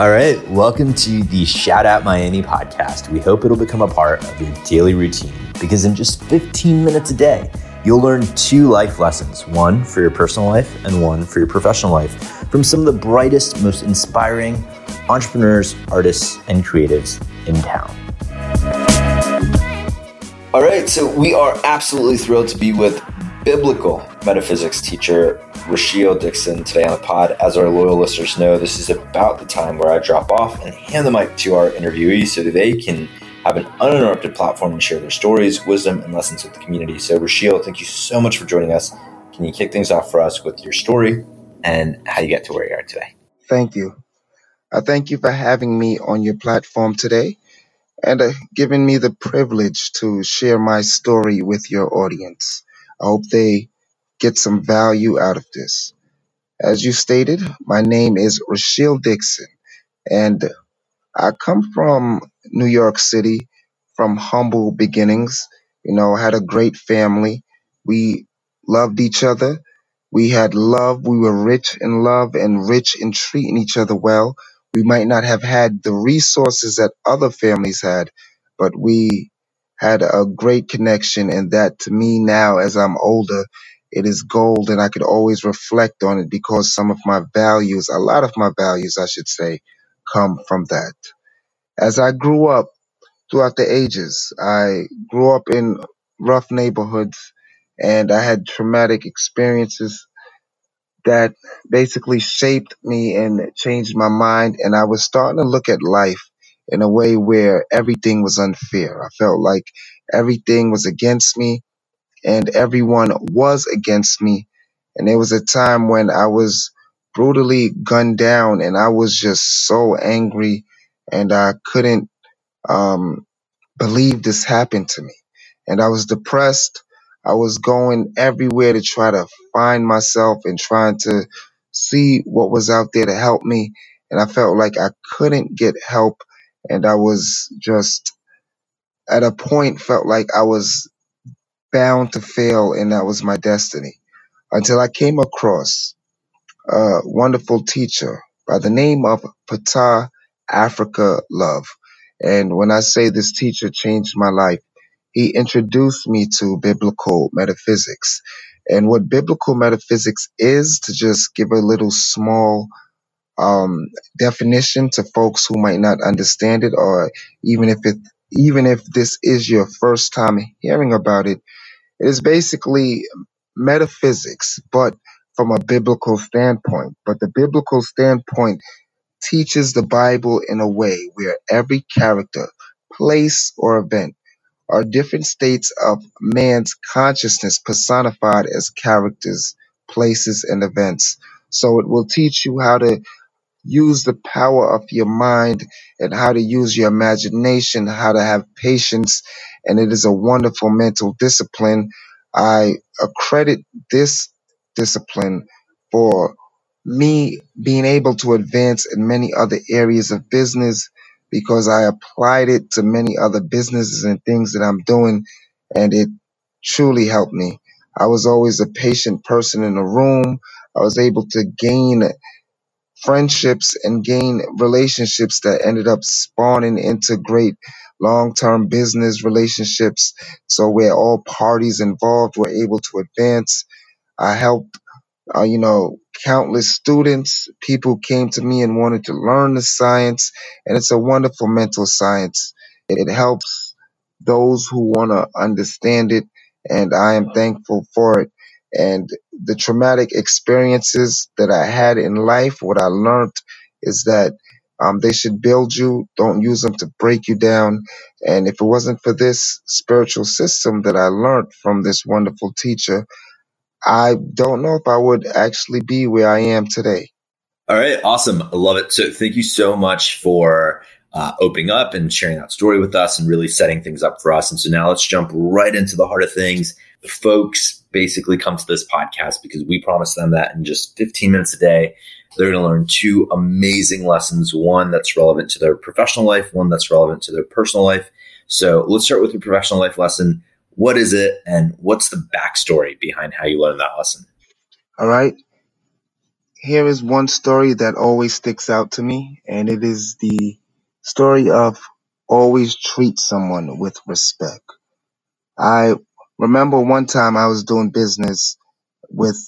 All right, welcome to the Shout Out Miami podcast. We hope it'll become a part of your daily routine because in just 15 minutes a day, you'll learn two life lessons one for your personal life and one for your professional life from some of the brightest, most inspiring entrepreneurs, artists, and creatives in town. All right, so we are absolutely thrilled to be with biblical metaphysics teacher Rashiel Dixon today on the pod. As our loyal listeners know, this is about the time where I drop off and hand the mic to our interviewees so that they can have an uninterrupted platform to share their stories, wisdom, and lessons with the community. So, Rashiel, thank you so much for joining us. Can you kick things off for us with your story and how you get to where you are today? Thank you. I thank you for having me on your platform today and uh, giving me the privilege to share my story with your audience. I hope they get some value out of this. As you stated, my name is Rashiel Dixon, and I come from New York City from humble beginnings. You know, had a great family. We loved each other. We had love. We were rich in love and rich in treating each other well. We might not have had the resources that other families had, but we had a great connection. And that to me now, as I'm older, it is gold and I could always reflect on it because some of my values, a lot of my values, I should say, come from that. As I grew up throughout the ages, I grew up in rough neighborhoods and I had traumatic experiences that basically shaped me and changed my mind. And I was starting to look at life in a way where everything was unfair. I felt like everything was against me and everyone was against me. And there was a time when I was brutally gunned down and I was just so angry and I couldn't um, believe this happened to me. And I was depressed. I was going everywhere to try to find myself and trying to see what was out there to help me. And I felt like I couldn't get help. And I was just at a point felt like I was bound to fail and that was my destiny until I came across a wonderful teacher by the name of Patah Africa Love. And when I say this teacher changed my life, he introduced me to biblical metaphysics. And what biblical metaphysics is, to just give a little small um, definition to folks who might not understand it, or even if it, even if this is your first time hearing about it, it is basically metaphysics, but from a biblical standpoint. But the biblical standpoint teaches the Bible in a way where every character, place, or event are different states of man's consciousness personified as characters, places, and events. So it will teach you how to use the power of your mind and how to use your imagination, how to have patience. And it is a wonderful mental discipline. I accredit this discipline for me being able to advance in many other areas of business because I applied it to many other businesses and things that I'm doing, and it truly helped me. I was always a patient person in the room. I was able to gain friendships and gain relationships that ended up spawning into great long-term business relationships. So where all parties involved were able to advance. I helped, uh, you know, countless students. People came to me and wanted to learn the science, and it's a wonderful mental science. It helps those who want to understand it, and I am thankful for it and the traumatic experiences that I had in life, what I learned is that um, they should build you, don't use them to break you down. And if it wasn't for this spiritual system that I learned from this wonderful teacher, I don't know if I would actually be where I am today. All right, awesome. I love it. So, thank you so much for uh, opening up and sharing that story with us and really setting things up for us. And so, now let's jump right into the heart of things. The folks basically come to this podcast because we promise them that in just 15 minutes a day, they're going to learn two amazing lessons one that's relevant to their professional life, one that's relevant to their personal life. So let's start with your professional life lesson. What is it, and what's the backstory behind how you learned that lesson? All right. here is one story that always sticks out to me, and it is the story of always treat someone with respect. I remember one time I was doing business with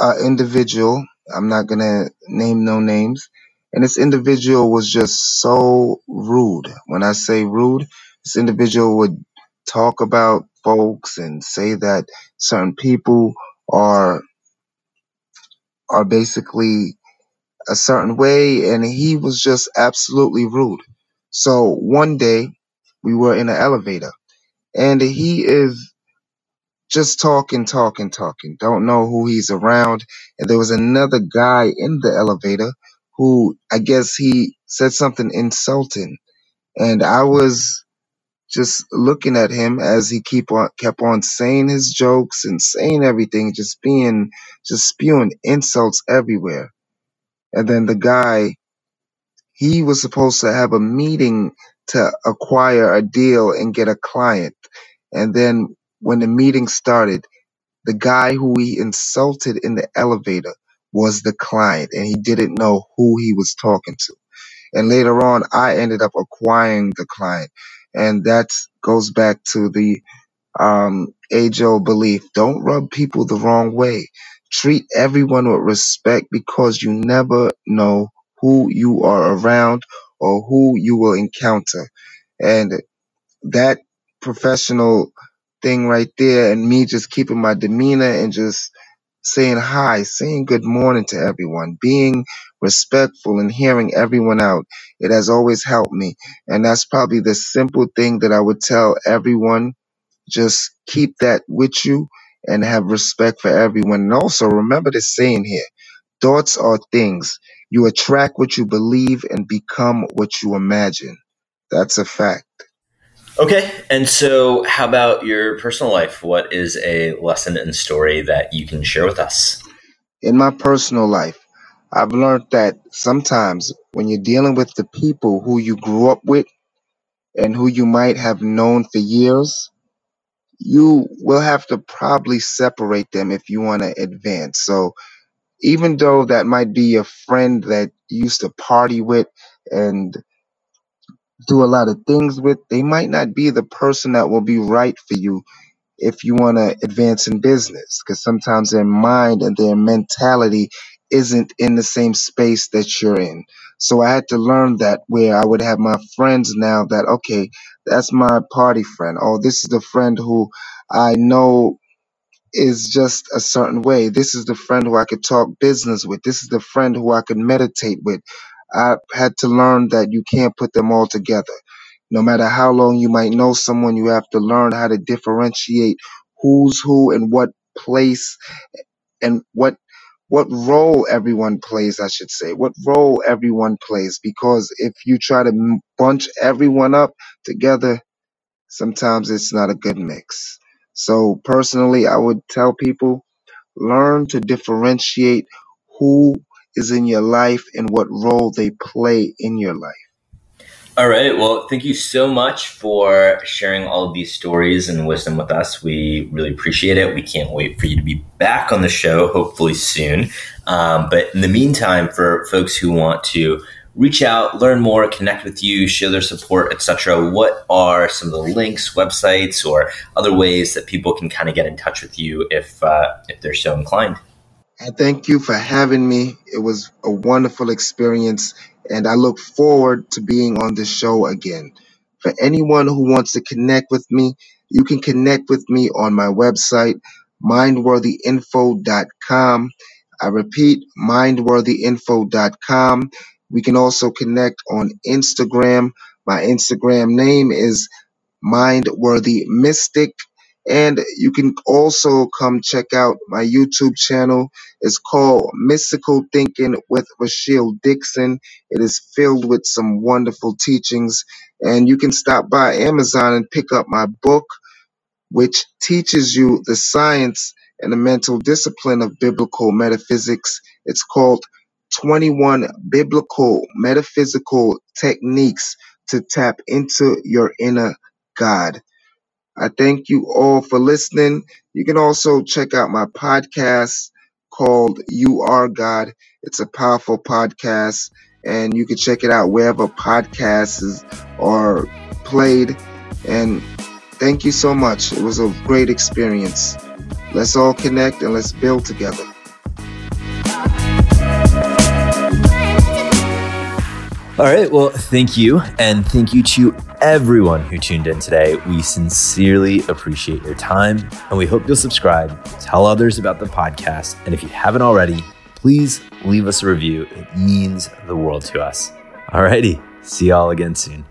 an individual. I'm not gonna name no names. And this individual was just so rude. When I say rude, this individual would talk about folks and say that certain people are are basically a certain way and he was just absolutely rude. So one day we were in an elevator and he is just talking, talking, talking. Don't know who he's around. And there was another guy in the elevator who I guess he said something insulting. And I was just looking at him as he keep on kept on saying his jokes and saying everything, just being just spewing insults everywhere. And then the guy, he was supposed to have a meeting to acquire a deal and get a client. And then when the meeting started, the guy who he insulted in the elevator was the client and he didn't know who he was talking to. And later on, I ended up acquiring the client. And that goes back to the um, age old belief don't rub people the wrong way. Treat everyone with respect because you never know who you are around or who you will encounter. And that professional thing right there, and me just keeping my demeanor and just saying hi, saying good morning to everyone, being respectful and hearing everyone out. It has always helped me. And that's probably the simple thing that I would tell everyone. Just keep that with you and have respect for everyone. And also remember the saying here thoughts are things. You attract what you believe and become what you imagine. That's a fact. Okay. And so, how about your personal life? What is a lesson and story that you can share with us? In my personal life, I've learned that sometimes when you're dealing with the people who you grew up with and who you might have known for years, you will have to probably separate them if you want to advance. So, even though that might be a friend that you used to party with and do a lot of things with, they might not be the person that will be right for you if you want to advance in business because sometimes their mind and their mentality isn't in the same space that you're in. So I had to learn that where I would have my friends now that, okay, that's my party friend. Oh, this is the friend who I know is just a certain way. This is the friend who I could talk business with. This is the friend who I could meditate with. I had to learn that you can't put them all together. No matter how long you might know someone, you have to learn how to differentiate who's who and what place and what what role everyone plays, I should say. What role everyone plays because if you try to bunch everyone up together, sometimes it's not a good mix. So personally, I would tell people learn to differentiate who is in your life and what role they play in your life. All right. Well, thank you so much for sharing all of these stories and wisdom with us. We really appreciate it. We can't wait for you to be back on the show, hopefully soon. Um, but in the meantime, for folks who want to reach out, learn more, connect with you, share their support, etc., what are some of the links, websites, or other ways that people can kind of get in touch with you if uh, if they're so inclined? I thank you for having me. It was a wonderful experience, and I look forward to being on this show again. For anyone who wants to connect with me, you can connect with me on my website, mindworthyinfo.com. I repeat, mindworthyinfo.com. We can also connect on Instagram. My Instagram name is Mindworthy Mystic. And you can also come check out my YouTube channel. It's called Mystical Thinking with Rashiel Dixon. It is filled with some wonderful teachings. And you can stop by Amazon and pick up my book, which teaches you the science and the mental discipline of biblical metaphysics. It's called 21 Biblical Metaphysical Techniques to Tap into Your Inner God. I thank you all for listening. You can also check out my podcast, called You Are God. It's a powerful podcast, and you can check it out wherever podcasts are played. And thank you so much. It was a great experience. Let's all connect and let's build together. All right. Well, thank you. And thank you to everyone who tuned in today. We sincerely appreciate your time and we hope you'll subscribe, tell others about the podcast. And if you haven't already, please leave us a review. It means the world to us. All righty. See y'all again soon.